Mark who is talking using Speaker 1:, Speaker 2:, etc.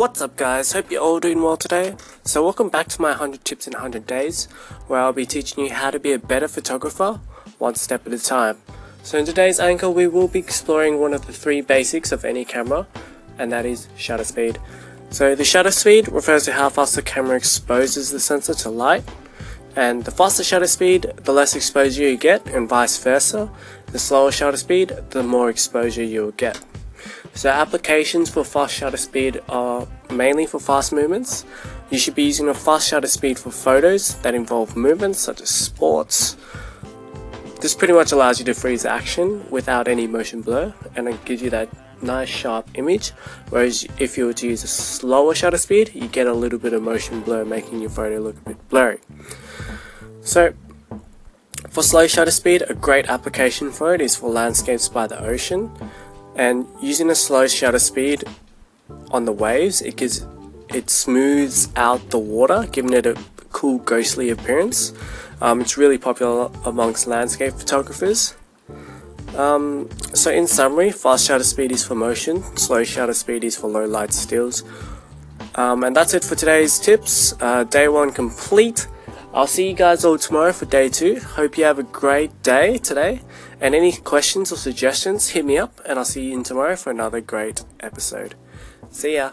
Speaker 1: What's up guys, hope you're all doing well today. So welcome back to my 100 tips in 100 days, where I'll be teaching you how to be a better photographer, one step at a time. So in today's anchor we will be exploring one of the three basics of any camera, and that is shutter speed. So the shutter speed refers to how fast the camera exposes the sensor to light, and the faster shutter speed, the less exposure you get, and vice versa. The slower shutter speed, the more exposure you'll get. So applications for fast shutter speed are mainly for fast movements. You should be using a fast shutter speed for photos that involve movements such as sports. This pretty much allows you to freeze action without any motion blur and it gives you that nice sharp image whereas if you were to use a slower shutter speed you get a little bit of motion blur making your photo look a bit blurry. So for slow shutter speed a great application for it is for landscapes by the ocean and using a slow shutter speed on the waves it gives it smooths out the water giving it a cool ghostly appearance. Um, it's really popular amongst landscape photographers. Um, so in summary fast shutter speed is for motion slow shutter speed is for low light stills. Um, and that's it for today's tips. Uh, day one complete I'll see you guys all tomorrow for day two. Hope you have a great day today. And any questions or suggestions, hit me up and I'll see you in tomorrow for another great episode. See ya.